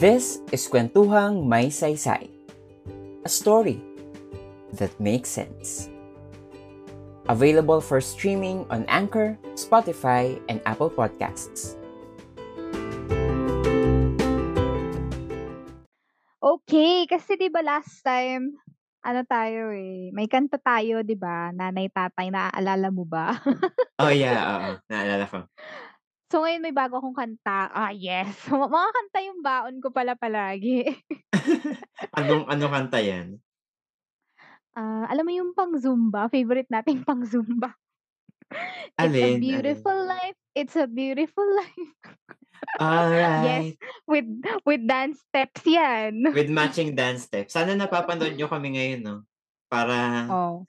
This is Kwentuhang May Saysay, a story that makes sense. Available for streaming on Anchor, Spotify, and Apple Podcasts. Okay, kasi 'di ba last time ano tayo eh, may kanta tayo 'di ba, Nanay Tatay, naaalala mo ba? Oh yeah, oo, naalala ko. So ngayon may bago akong kanta. Ah, yes. Mga kanta yung baon ko pala palagi. Anong ano kanta 'yan? Ah, alam mo yung pang-Zumba, favorite nating pang-Zumba. It's a Alin, alin? beautiful life, it's a beautiful life. Yes, Alright. with with dance steps 'yan. With matching dance steps. Sana napapanood niyo kami ngayon 'no, para Oh.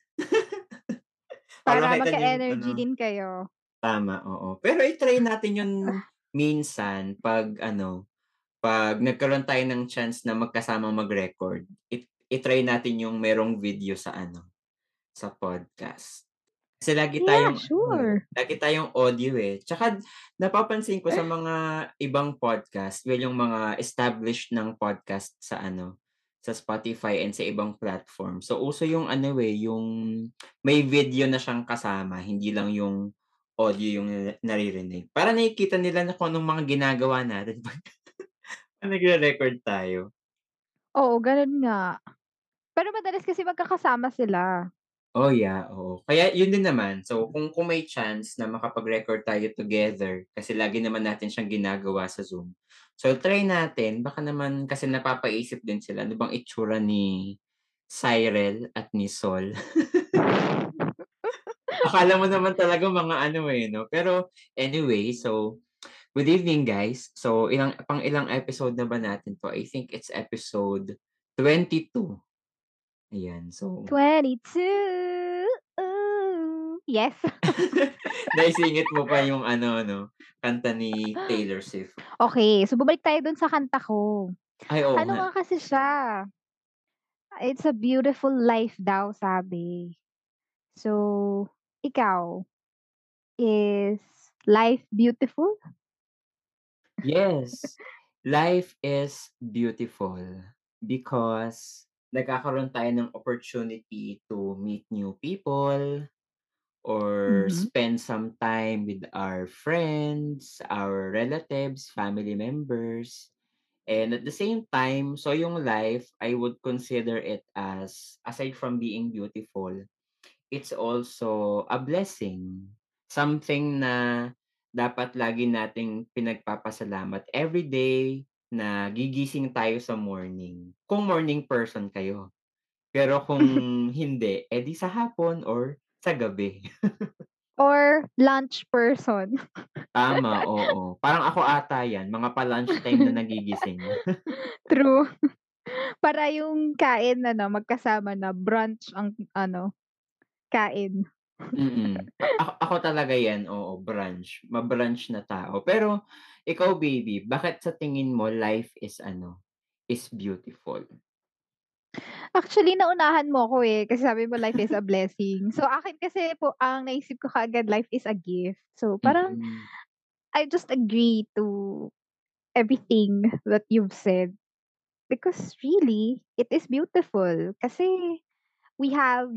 para Para yung ano magka-energy din kayo. Tama, oo. Pero i-try natin yun minsan 'pag ano, 'pag nagkaroon tayo ng chance na magkasamang mag-record. I i-try natin yung merong video sa ano, sa podcast. Kasi lagi Yeah, tayong ano, sure. lagi tayong audio, eh. Tsaka napapansin ko sa mga ibang podcast, well yung mga established ng podcast sa ano, sa Spotify and sa ibang platform. So uso yung ano, eh, yung may video na siyang kasama, hindi lang yung audio yung na naririnig. Para nakikita nila na kung anong mga ginagawa natin 'pag nagre-record tayo. Oo, gano'n nga. Pero madalas kasi magkakasama sila. Oh, yeah, oo. Kaya yun din naman. So kung kung may chance na makapag-record tayo together, kasi lagi naman natin siyang ginagawa sa Zoom. So try natin, baka naman kasi napapaisip din sila, ano bang itsura ni Cyrel at ni Sol? Akala mo naman talaga mga ano, eh, 'no? Pero anyway, so good evening, guys. So ilang pang-ilang episode na ba natin 'to? I think it's episode 22. Ayan, so 22, ooh, yes. Naisingit mo pa yung ano 'no, kanta ni Taylor Swift. Okay, so bumalik tayo dun sa kanta ko. Ay, oo Ano nga kasi siya, it's a beautiful life daw sabi. So, ikaw, is life beautiful? Yes. Life is beautiful because nagkakaroon tayo ng opportunity to meet new people or Mhm. spend some time with our friends, our relatives, family members. And at the same time, so yung life, I would consider it as aside from being beautiful, it's also a blessing. Something na dapat lagi nating pinagpapasalamat everyday na gigising tayo sa morning, kung morning person kayo. Pero kung hindi, eh di sa hapon or sa gabi. Or lunch person? Tama, oo. Parang ako ata 'yan, mga pa-lunchtime na nagigising. True. Para yung kain ano, magkasama na brunch ang ano, kain. Mm. Ako ako talaga 'yan, oo, brunch. Ma-brunch na tao. Pero ikaw baby, bakit sa tingin mo life is ano, is beautiful? Actually, naunahan mo ako, eh, kasi sabi mo life is a blessing. So akin kasi po ang naisip ko kaagad life is a gift. So parang Mm. I just agree to everything that you've said. Because really, it is beautiful. Kasi we have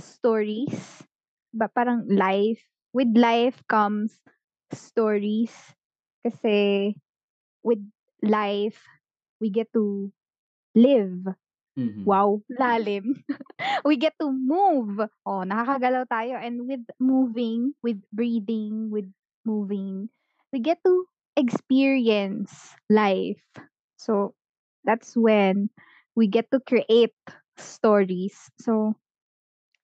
stories, ba parang life with life comes stories. Kasi with life, we get to live. Mhm. Wow, lalim. We get to move. Oh, nakakagalaw tayo and with moving, with breathing, with moving, we get to experience life. So that's when we get to create stories. So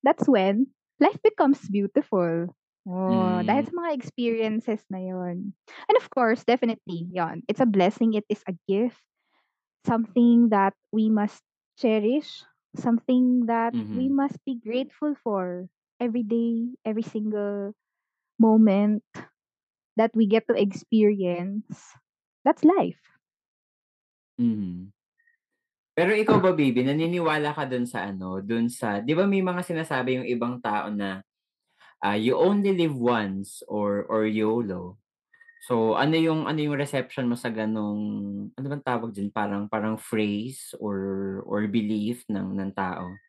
that's when life becomes beautiful. Oh, dahil Hmm. sa mga experiences na yun. And of course, definitely, yun, it's a blessing, it is a gift. Something that we must cherish, something that we Mhm. must be grateful for every day, every single moment that we get to experience. That's life. Mhm. Pero ikaw ba baby, naniniwala ka dun sa ano, dun sa 'di ba may mga sinasabi yung ibang tao na, ah, you only live once or or YOLO. So, ano yung ano yung reception mo sa gano'ng ano bang tawag diyan, parang parang phrase or or belief ng ng tao?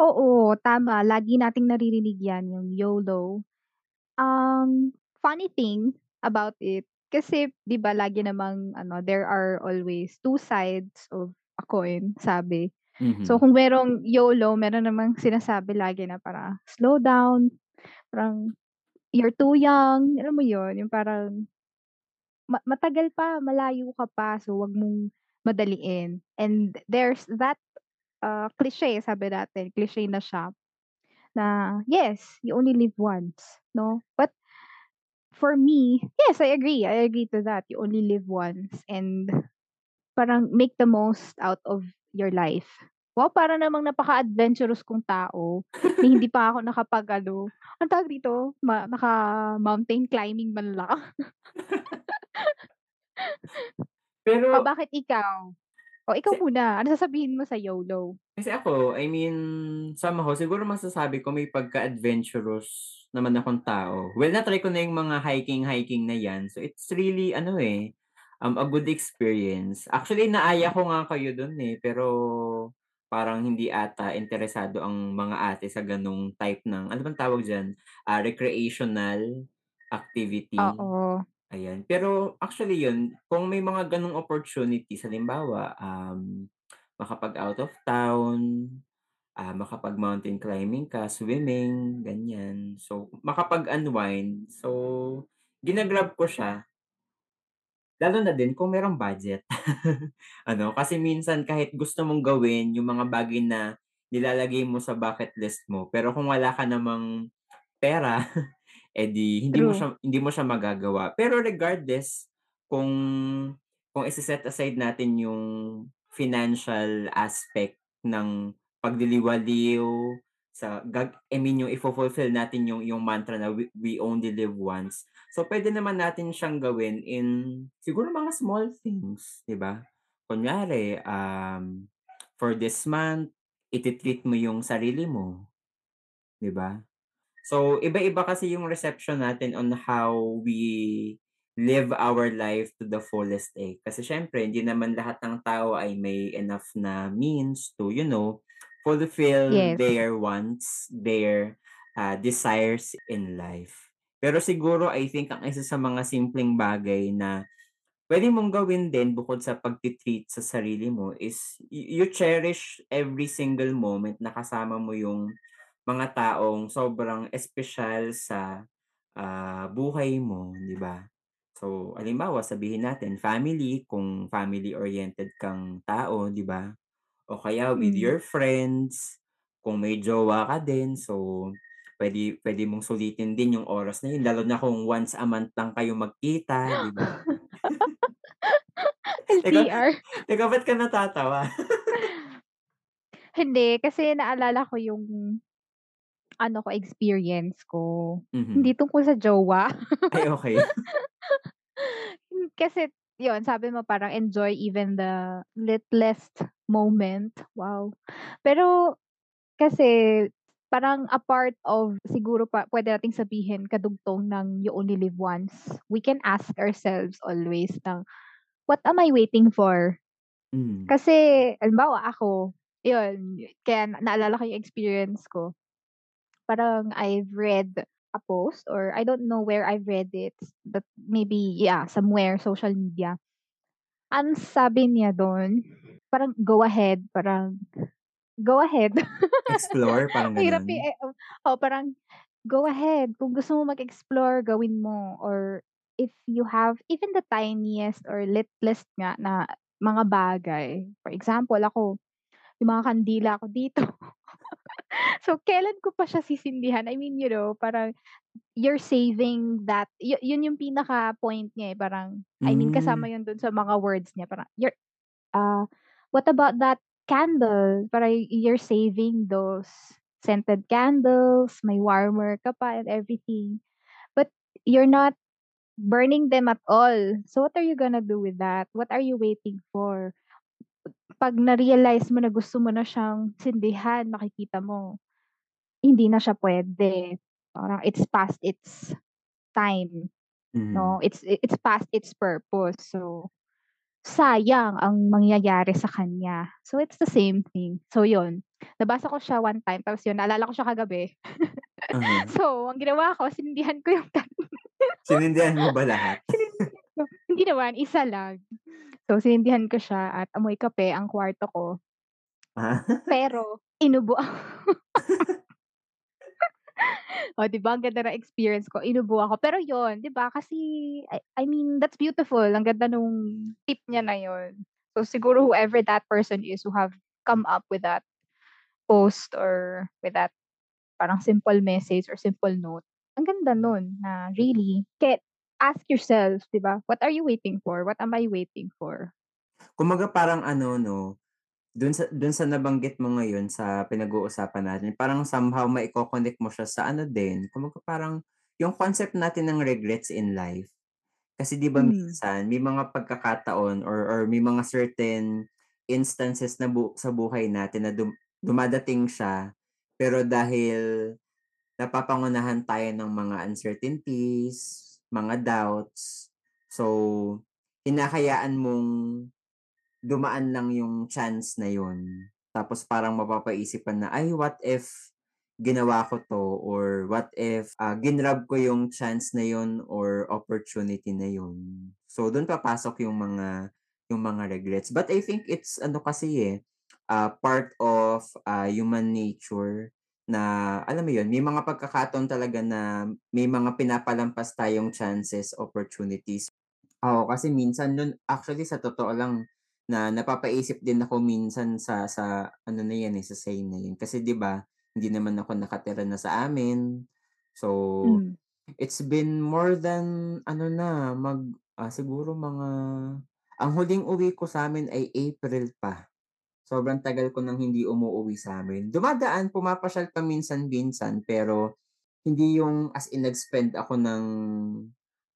Oo, tama lagi nating naririnig 'yan, yung YOLO. Ang funny thing about it, kasi 'di ba lagi namang ano, there are always two sides of a coin, sabi. So, Mhm. kung merong YOLO, meron namang sinasabi lagi na parang, "Slow down," parang, "You're too young." Alam mo 'yun, yung parang ma matagal pa, malayo ka pa, so 'wag mong madaliin. And there's that, uh, cliche sabi natin, cliche na siya, na yes, you only live once, 'no? But for me, yes, I agree, I agree to that. You only live once and parang make the most out of your life. Wow, para namang napaka-adventurous kong tao, na hindi pa ako nakapag-ano, anong tawag dito, ma naka-mountain climbing man lang. Pero bakit ikaw? Oh, ikaw kasi muna, ano sasabihin mo sa YOLO? kasi ako, I mean, somehow siguro masasabi ko may pagka-adventurous naman akong tao. Well, na-try ko na yung mga hiking-hiking na 'yan. So, it's really ano, eh, um, a good experience. Actually, naaya ko nga kayo dun, eh, pero parang hindi ata interesado ang mga ate sa gano'ng type ng ano bang tawag diyan, ah, recreational activity. Oo, Ayan, pero actually yun, kung may mga gano'ng opportunities halimbawa, um, makapag out of town, ah, makapag-mountain climbing ka, swimming, ganyan. So, makapag-unwind. So, gina-grab ko siya, lalo na din kung merong budget. Ano, kasi minsan kahit gusto mong gawin yung mga bagay na nilalagay mo sa bucket list mo, pero kung wala ka namang pera Eh, di hindi mo true. siya hindi mo siya magagawa. Pero regardless kung kung ise-set aside natin yung financial aspect ng pagliliwaliw sa gag I mean yung ifo-fulfill natin yung yung mantra na we we only live once. So, puwede naman natin siyang gawin in siguro mga small things, 'di ba? Kunyari, um, for this month, iti-treat mo yung sarili mo, 'di ba? So, iba-iba kasi yung reception natin on how we live our life to the fullest, eh. Kasi siyempre hindi naman lahat ng tao ay may enough na means to, you know, fulfill Yes. their wants, their, ah, desires in life. Pero siguro I think ang isa sa mga simpleng bagay na puwede mong gawin din bukod sa pagti-treat sa sarili mo is you cherish every single moment na kasama mo yung mga taong sobrang espesyal sa, ah, buhay mo, 'di ba? So, halimbawa sabihin natin family, kung family-oriented kang tao, 'di ba? O kaya with Hmm. your friends, kung may jowa ka din, so puwede puwede mong sulitin din yung oras na yun lalo na kung once a month lang kayo magkita, 'di ba? Teka LDR. teka ba't ka natatawa? Hindi, kasi naalala ko yung ano ko, experience ko. Mhm. Hindi tungkol sa jowa. Ay. Hmm, kasi yun, sabi mo parang enjoy even the littlest moment, wow. Pero kasi parang a part of siguro pa puwede nating sabihin kadugtong ng "You only live once." We can ask ourselves always ng, "What am I waiting for?" Hmm, Kasi halimbawa ako, yun, kaya na- naalala ko yung experience ko. Parang I've read a post or I don't know where I've read it, but maybe, yeah, somewhere, social media. Ang sabi niya dun, parang go ahead, parang go ahead. explore parang gano'n? i eh, oh, oo, parang go ahead kung gusto mo mag-explore gawin mo or if you have even the tiniest or littlest nga na mga bagay. For example, ako, yung mga kandila ko dito. So, kailan ko pa siya sisindihan? I mean, you know, parang you're saving that yu yun yung pinaka-point niya, eh, parang I mean Hmm, kasama yun dun sa mga words niya parang you're ah, what about that candle? Parang you're saving those scented candles, may warmer ka pa and everything, but you're not burning them at all. So, what are you gonna do with that? What are you waiting for? 'Pag na-realize mo na gusto mo na siyang sindihan, makikita mo hindi na siya puwede. Parang it's past its time. Mhm. No, it's it's past its purpose. So, sayang ang mangyayari sa kanya. So, it's the same thing. So, yun, nabasa ko siya one time tapos yun naalala ko siya kagabi. Uh-huh. So, ang ginawa ko sinindihan ko yung Sinindihan mo ba lahat? Ko. Hindi naman, isa lang. So, sinindihan ko siya at amoy kape ang kwarto ko. Ah. Pero, inubo ako. Oh, 'di ba ang ganda ng experience ko, inubo ako. Pero yun, 'di ba kasi I I mean, that's beautiful. Ang ganda nung tip niya na yun. So, siguro whoever that person is who have come up with that post or with that parang simple message or simple note, ang ganda nun na really ke ask yourself, 'di ba, "What are you waiting for? What am I waiting for?" Kumbaga parang ano 'no, dun sa dun sa nabanggit mo ngayon sa pinag-uusapan natin, parang somehow maiko-connect mo siya sa ano din, kumbaga parang yung concept natin ng regrets in life. Kasi 'di ba Hmm. minsan may mga pagkakataon or or may mga certain instances na bu sa buhay natin na dum dumadating siya, pero dahil napapangunahan tayo ng mga uncertainties, mga doubts, so hinahayaan mong dumaan lang yung chance na yun. Tapos parang mapapaisip ka na, "Ay what if ginawa ko 'to or what if, ah, ginrab ko yung chance na yun or opportunity na yun." So dun papasok yung mga yung mga regrets. But I think it's ano kasi, eh, ah, part of, ah, human nature na alam mo yun, may mga pagkakataon talaga na may mga pinapalampas tayong chances, opportunities. Oo, kasi minsan nun actually sa totoo lang na napapaisip din ako minsan sa sa ano na yan, eh, sa saying na yun. Kasi 'di ba, hindi naman ako nakatira na sa amin. So, Hmm. it's been more than ano na, mag ah, siguro mga ang huling uwi ko sa'min ay April pa. Sobrang tagal ko nang hindi umuuwi sa'min. Dumadaan, pumapasyal paminsan-minsan, pero hindi yung as in nag-spend ako ng,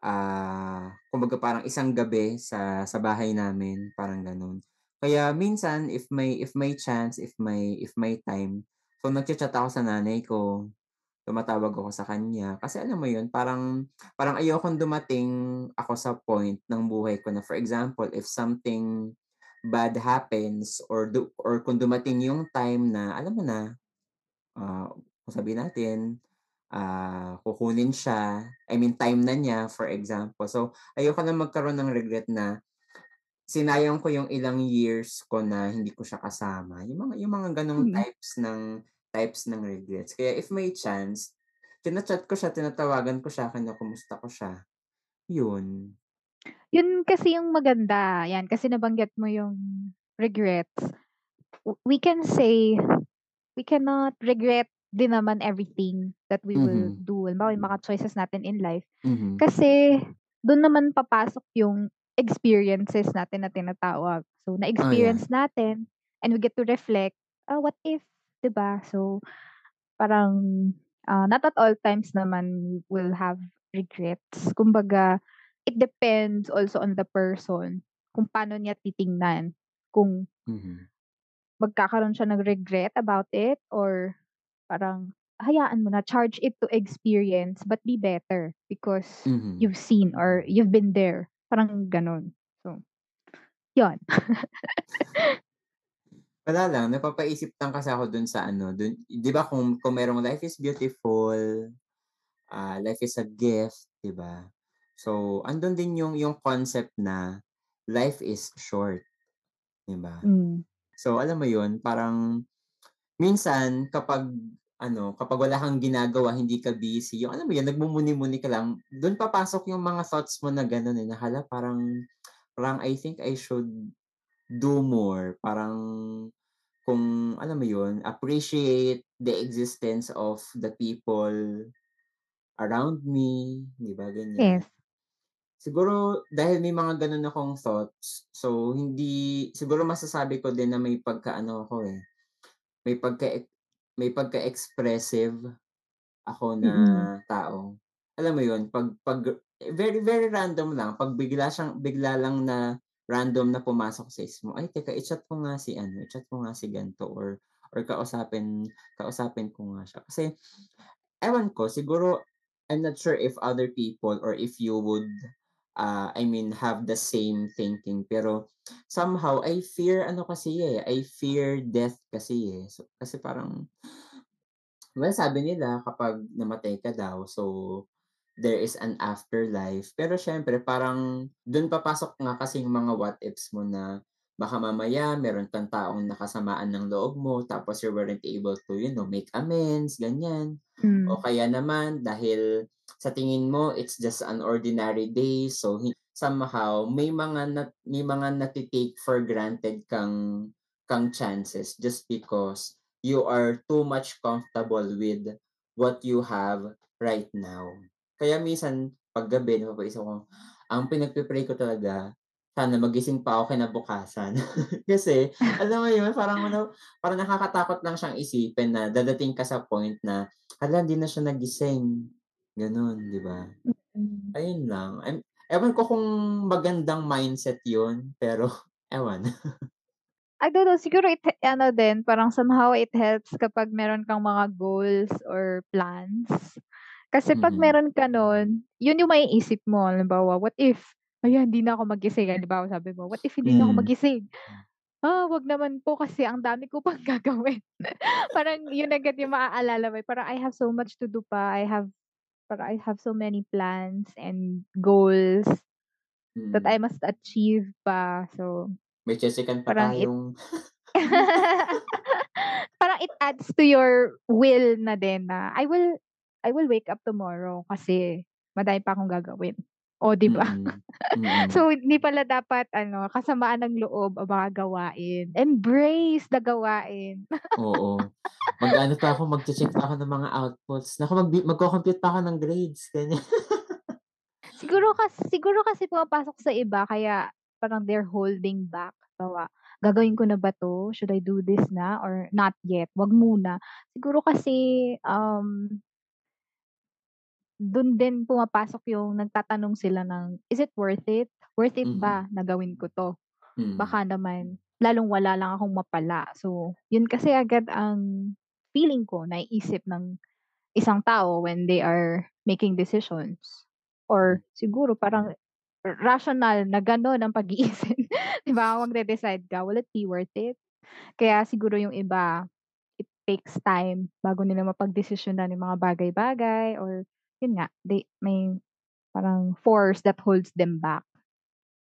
ah, kumbaga parang isang gabi sa sa bahay namin, parang gano'n. Kaya minsan if may if may chance, if may if may time, so nagcha-chat ako sa nanay ko, tumatawag ako sa kanya. Kasi alam mo yun, parang parang ayokong dumating ako sa point ng buhay ko na for example, if something bad happens or du or kung dumating yung time na alam mo na, ah, sabihin natin, ah, kukunin siya, I mean time na niya for example. So, ayoko na magkaroon ng regret na sinayang ko yung ilang years ko na hindi ko siya kasama, yung mga yung mga gano'ng Mm. types ng types ng regrets. Kaya if may chance, china-chat ko siya, tinatawagan ko siya, kinukumusta ko siya, yun. Yun kasi yung maganda, 'yan kasi nabanggit mo yung regrets. We can say, we cannot regret din naman everything that we will Mhm. do. Halimbawa, yung mga choices natin in life. Mhm. Kasi dun naman papasok yung experiences natin na tinatawag. So, Oh, yeah. na-experience natin and we get to reflect, "Ah, what if?" 'Di ba? So, parang, ah, not at all times naman we'll have regrets. Kumbaga, it depends also on the person kung paano niya titingnan. Kung Mhm. magkakaroon siya ng regret about it or parang hayaan mo na, charge it to experience but be better because Mhm. you've seen or you've been there, parang gano'n. So, yun. Wala lang, napapaisip lang kasi ako dun sa ano, dun 'di ba kung kung merong life is beautiful, ah, life is a gift, 'di ba? So, andun din yung yung concept na life is short, 'di ba? Hmm. So, alam mo yun, parang minsan kapag ano, kapag wala kang ginagawa, hindi ka busy, yung alam mo yun, nagmumuni-muni ka lang, dun papasok yung mga thoughts mo na gano'n, eh, na hala parang parang I think I should do more. Parang kung alam mo yun, appreciate the existence of the people around me, 'di ba, ganyan. Yes. Siguro dahil may mga gano'n akong thoughts, so hindi siguro masasabi ko din na may pagka-ano ako, eh, may pagka-e may pagka-expressive ako na Mm. tao. Alam mo yun, 'pag 'pag very, very random lang, 'pag bigla siyang bigla lang na random na pumasok sa isip mo, "Ay teka, i-chat ko nga si ano, i-chat ko nga si gan'to or or kausapin kausapin ko nga siya." Kasi ewan ko, siguro I'm not sure if other people or if you would, ah, I mean, have the same thinking pero somehow I fear ano kasi, eh, I fear death kasi, eh. So kasi parang well, sabi nila kapag namatay ka daw so there is an afterlife. Pero siyempre parang dun papasok nga kasi yung mga what ifs mo na baka mamaya meron kang taong nakasamaan ng loob mo tapos you weren't able to, you know, make amends, ganyan. O Hmm. kaya naman dahil sa tingin mo it's just an ordinary day so somehow may mga na may mga nate-take for granted kang kang chances just because you are too much comfortable with what you have right now. Kaya minsan 'pag gabi napapaisip ako, ang pinagpe-pray ko talaga, sana magising pa ako kinabukasan. Kasi alam mo yun, parang ano, parang nakakatakot lang siyang isipin na dadating ka sa point na, hala hindi na siya nagising, gano'n, 'di ba? Mm. Ayun lang, I'm ewan ko kung magandang mindset yun, pero ewan. I don't know, siguro it ano din, parang somehow it helps kapag meron kang mga goals or plans. Kasi 'pag Mhm. meron ka nun, yun yung maiisip mo. Halimbawa, what if, ayan hindi na ako magising, halimbawa sabi mo, what if hindi na ako Hmm. magising? Ah, wag naman po kasi ang dami ko pang gagawin. Parang yun agad yung maaalala mo, eh, parang I have so much to do pa, I have parang I have so many plans and goals that Mm. I must achieve pa. So, May chesekan pa parang it tayong parang it adds to your will na din na, I will I will wake up tomorrow kasi madami pa akong gagawin. Oh, 'di ba? Mm, mm. So, hindi pala dapat ano, kasamaan ng loob ang mga gawain. Embrace the gawain. Oo. Mag-aano pa ako, magche-check pa ako ng mga outputs. Naku, magbi magco-compute pa ako ng grades, ganyan. Siguro kas siguro kasi pumapasok sa iba kaya parang they're holding back. Halimbawa, gagawin ko na ba 'to? Should I do this na or not yet? Wag muna. Siguro kasi, um dun din pumapasok yung nagtatanong sila ng, "Is it worth it? Worth it Mm. ba na gawin ko 'to? Mm. Baka naman lalong wala lang akong mapala." So, yun kasi agad ang feeling ko naiisip ng isang tao when they are making decisions Hmm. or siguro parang rational na gano'n ang pag-iisip, 'di ba? Magde-decide ka, will it be worth it? Kaya siguro yung iba, it takes time bago nila mapagdesisyonan yung mga bagay-bagay or yun nga, they may parang force that holds them back.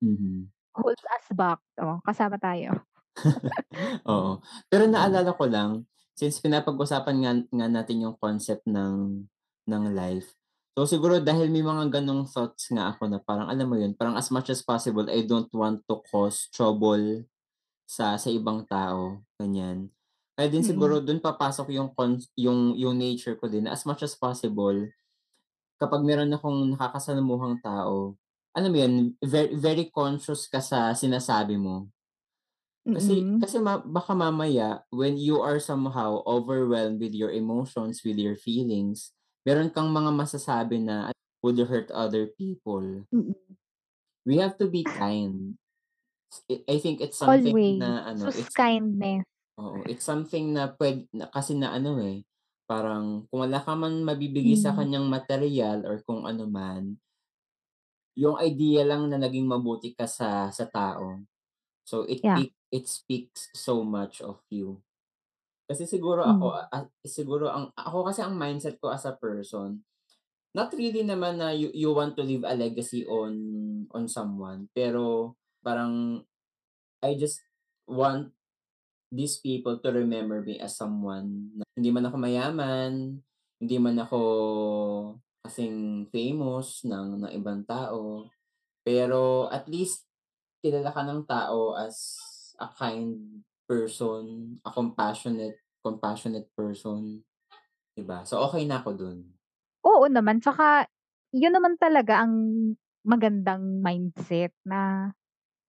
Mhm. Holds us back, oh, kasama tayo. Oo. Pero naalala ko lang, since pinapag-usapan nga nga natin yung concept ng ng life. So, siguro dahil may mga gano'ng thoughts nga ako na parang alam mo yun, parang as much as possible, I don't want to cause trouble sa sa ibang tao, ganyan. Kaya din siguro dun papasok yung yung yung nature ko din as much as possible, kapag meron akong nakakasalamuhang tao, alam mo yun, ve very conscious ka sa sinasabi mo. Kasi Mm. kasi ma baka mamaya when you are somehow overwhelmed with your emotions, with your feelings, meron kang mga masasabi na would hurt other people. Mm. We have to be kind. I think it's something Always, na ano, choose it's kindness. oo, it's something na puwed na kasi na ano, eh, parang kung wala ka man mabibigay sa Hmm. kaniyang materyal or kung ano man yung idea lang na naging mabuti ka sa sa tao. So, it Yeah. speak it speaks so much of you. Kasi siguro ako, Hmm. ah, siguro ang ako kasi ang mindset ko as a person, not really naman na you you want to leave a legacy on on someone, pero parang I just want these people to remember me as someone na hindi man ako mayaman, hindi man ako kasing famous ng ng ibang tao, pero at least kilala ka ng tao as a kind person, a compassionate compassionate person, 'di ba? So, okey na ako dun. Oo naman, tsaka yun naman talaga ang magandang mindset na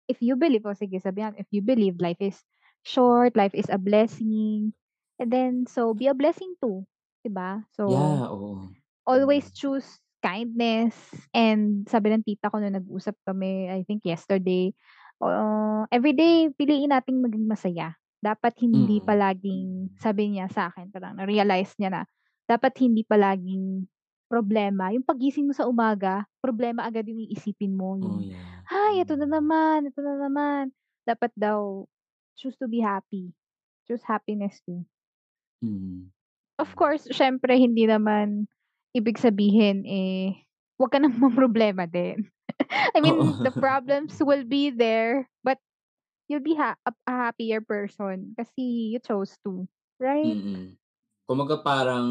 if you believe o sige sabihin if you believe life is short, life is a blessing, and then so be a blessing too, 'di ba? So, Yeah, oo. always Mm. choose kindness and sabi ng tita ko nung nag-usap kami I think yesterday, ah, everyday piliin nating maging masaya. Dapat hindi Mm. palaging sabi niya sa'kin parang na-realize niya na dapat hindi palaging problema, yung paggising mo sa umaga, problema agad yung iisipin mo, Oh, yung, yeah. "Ay, eto na Mm. naman, eto na naman." Dapat daw choose to be happy, choose happiness too. Mm. Of course, siyempre hindi naman ibig sabihin, eh, 'wag ka ng mamroblema din. I mean, the Oo. problems will be there, but you'll be ha a happier person kasi you chose to, right? Mm. Kumbaga parang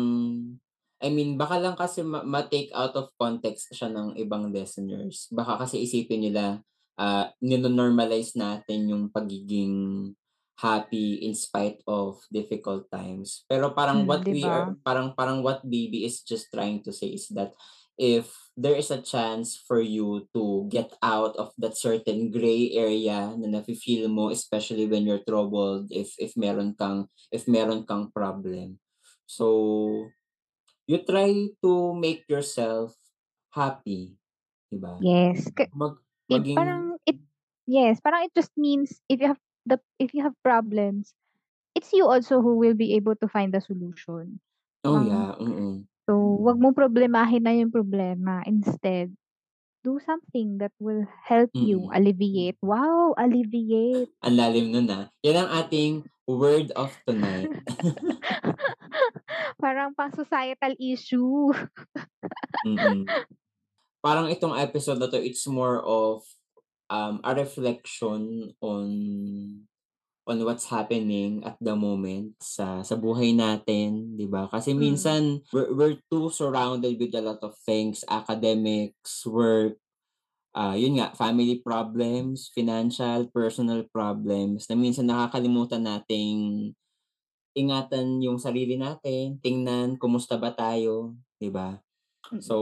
I mean baka lang kasi ma ma-take out of context siya ng ibang listeners. Baka kasi isipin nila, ah, nino-normalize natin yung pagiging happy in spite of difficult times. Pero parang Hmm, what 'di we are parang parang what baby is just trying to say is that if there is a chance for you to get out of that certain gray area na nafi-feel mo especially when you're troubled, if if meron kang if meron kang problem. So, you try to make yourself happy, 'di ba? Yes, Mag it maging parang yes, parang it just means if you have the if you have problems, it's you also who will be able to find the solution. Oh, Parang yeah, mm. so 'wag mong problemahin na yung problema, instead, do something that will help you Mm. alleviate. Wow, alleviate. Ang lalim nun, ah. Yan ang ating word of tonight. Parang pang societal issue. Mm. Parang itong episode na 'to, it's more of, um, a reflection on on what's happening at the moment sa sa buhay natin, 'di ba? Kasi Hmm. minsan we're we're too surrounded with a lot of things, academics, work, ah, yun nga, family problems, financial, personal problems na minsan nakakalimutan nating ingatan yung sarili natin, tingnan kumusta ba tayo, 'di ba? Mm. So,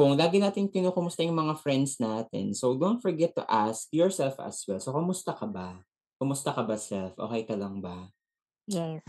kung lagi nating kinukumusta yung mga friends natin, so don't forget to ask yourself as well, "So, kamusta ka ba? Kumusta ka ba self, okey ka lang ba?" Yes.